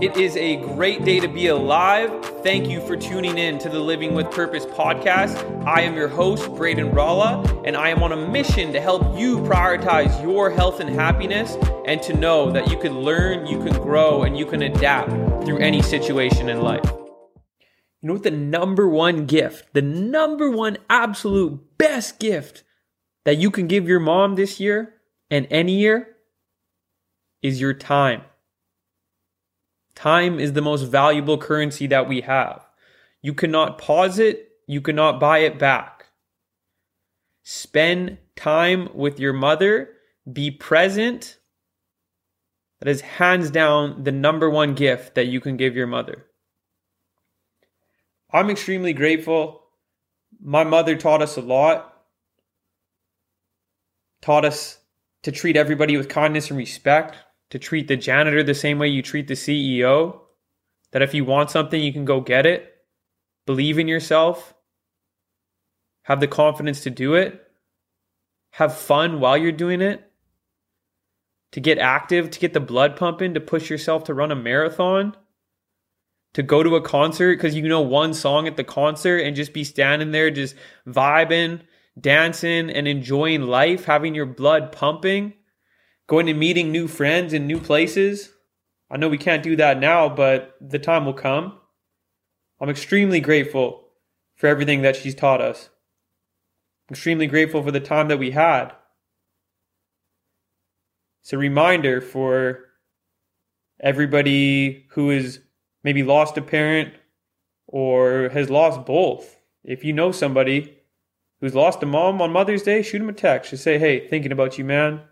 It is a great day to be alive. Thank you for tuning in to the Living with Purpose podcast. I am your host, Braden Ralla, and I am on a mission to help you prioritize your health and happiness and to know that you can learn, you can grow, and you can adapt through any situation in life. You know what the number one gift, the number one absolute best gift that you can give your mom this year and any year is your time. Time is the most valuable currency that we have. You cannot pause it, you cannot buy it back. Spend time with your mother, be present. That is hands down the number one gift that you can give your mother. I'm extremely grateful. My mother taught us a lot, taught us to treat everybody with kindness and respect to treat the janitor the same way you treat the CEO. That if you want something, you can go get it. Believe in yourself. Have the confidence to do it. Have fun while you're doing it. To get active, to get the blood pumping, to push yourself to run a marathon. To go to a concert because you know one song at the concert and just be standing there, just vibing, dancing, and enjoying life, having your blood pumping going and meeting new friends in new places. I know we can't do that now, but the time will come. I'm extremely grateful for everything that she's taught us. I'm extremely grateful for the time that we had. It's a reminder for everybody who has maybe lost a parent or has lost both. If you know somebody who's lost a mom on Mother's Day, shoot them a text. Just say, hey, thinking about you, man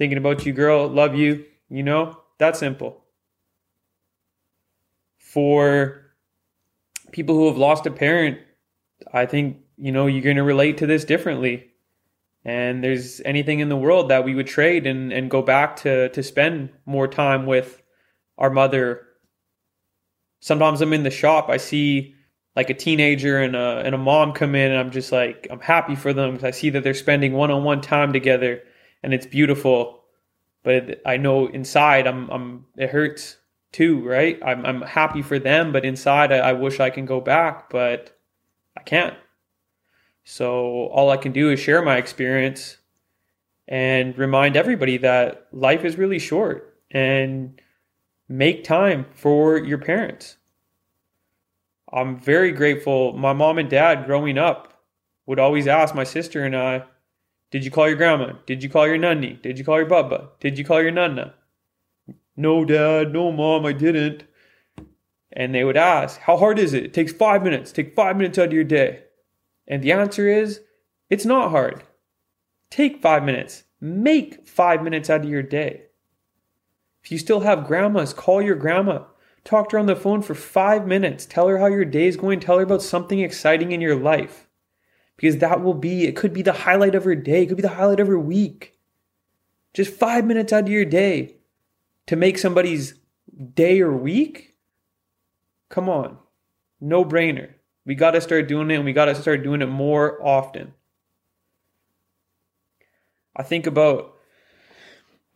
thinking about you, girl, love you, you know, that simple. For people who have lost a parent, I think, you know, you're going to relate to this differently. And there's anything in the world that we would trade and, and go back to, to spend more time with our mother. Sometimes I'm in the shop, I see like a teenager and a, and a mom come in, and I'm just like, I'm happy for them because I see that they're spending one on one time together and it's beautiful. But I know inside I'm I'm it hurts too, right? I'm I'm happy for them, but inside I, I wish I can go back, but I can't. So all I can do is share my experience and remind everybody that life is really short and make time for your parents. I'm very grateful. My mom and dad growing up would always ask my sister and I, did you call your grandma? Did you call your nunny? Did you call your bubba? Did you call your nunna? No, dad. No, mom, I didn't. And they would ask, How hard is it? It takes five minutes. Take five minutes out of your day. And the answer is, It's not hard. Take five minutes. Make five minutes out of your day. If you still have grandmas, call your grandma. Talk to her on the phone for five minutes. Tell her how your day is going. Tell her about something exciting in your life because that will be, it could be the highlight of her day, it could be the highlight of her week. Just five minutes out of your day to make somebody's day or week? Come on. No brainer. We got to start doing it and we got to start doing it more often. I think about,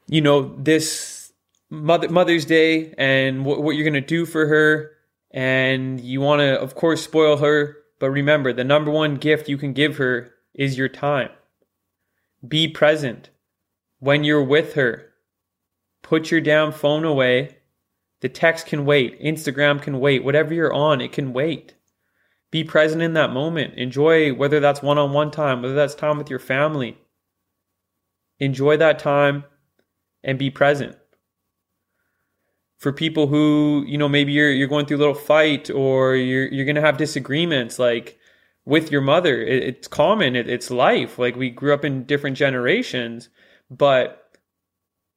you know, this Mother, Mother's Day and what, what you're going to do for her. And you want to, of course, spoil her but remember, the number one gift you can give her is your time. Be present when you're with her. Put your damn phone away. The text can wait. Instagram can wait. Whatever you're on, it can wait. Be present in that moment. Enjoy whether that's one on one time, whether that's time with your family. Enjoy that time and be present for people who you know maybe you're you're going through a little fight or you're you're gonna have disagreements like with your mother. It, it's common. It, it's life. Like we grew up in different generations but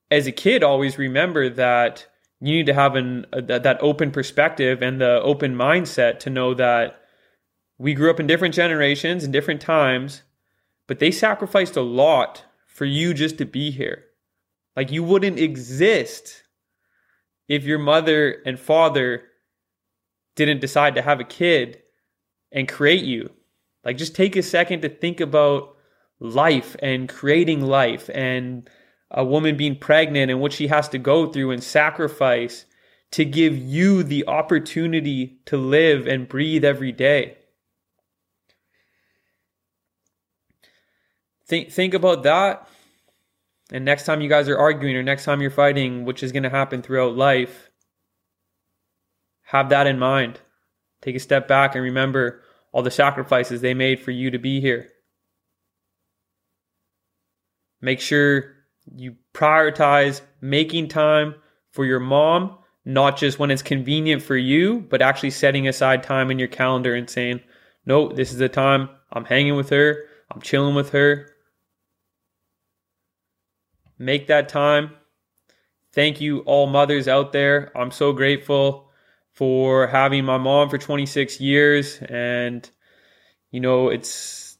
as a kid always remember that you need to have an a, that open perspective and the open mindset to know that we grew up in different generations and different times but they sacrificed a lot for you just to be here. Like you wouldn't exist if your mother and father didn't decide to have a kid and create you. Like, just take a second to think about life and creating life and a woman being pregnant and what she has to go through and sacrifice to give you the opportunity to live and breathe every day. Think think about that. And next time you guys are arguing or next time you're fighting, which is going to happen throughout life, have that in mind. Take a step back and remember all the sacrifices they made for you to be here. Make sure you prioritize making time for your mom, not just when it's convenient for you, but actually setting aside time in your calendar and saying, no, this is the time I'm hanging with her, I'm chilling with her. Make that time. Thank you, all mothers out there. I'm so grateful for having my mom for 26 years. And, you know, it's,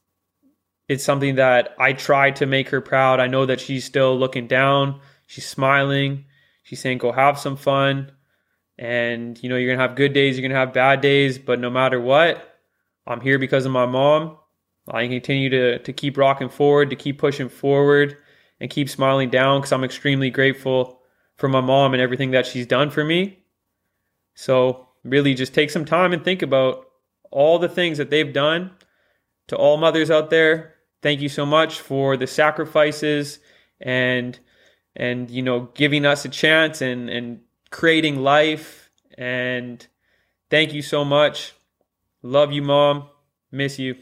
it's something that I try to make her proud. I know that she's still looking down. She's smiling. She's saying, go have some fun. And, you know, you're going to have good days, you're going to have bad days. But no matter what, I'm here because of my mom. I continue to, to keep rocking forward, to keep pushing forward, and keep smiling down because I'm extremely grateful for my mom and everything that she's done for me. So, really, just take some time and think about all the things that they've done. To all mothers out there, thank you so much for the sacrifices and and you know giving us a chance and and creating life and thank you so much love you mom miss you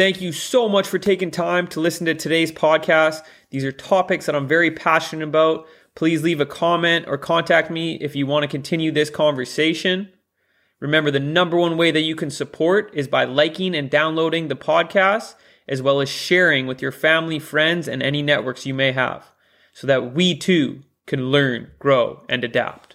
Thank you so much for taking time to listen to today's podcast. These are topics that I'm very passionate about. Please leave a comment or contact me if you want to continue this conversation. Remember, the number one way that you can support is by liking and downloading the podcast, as well as sharing with your family, friends, and any networks you may have, so that we too can learn, grow, and adapt.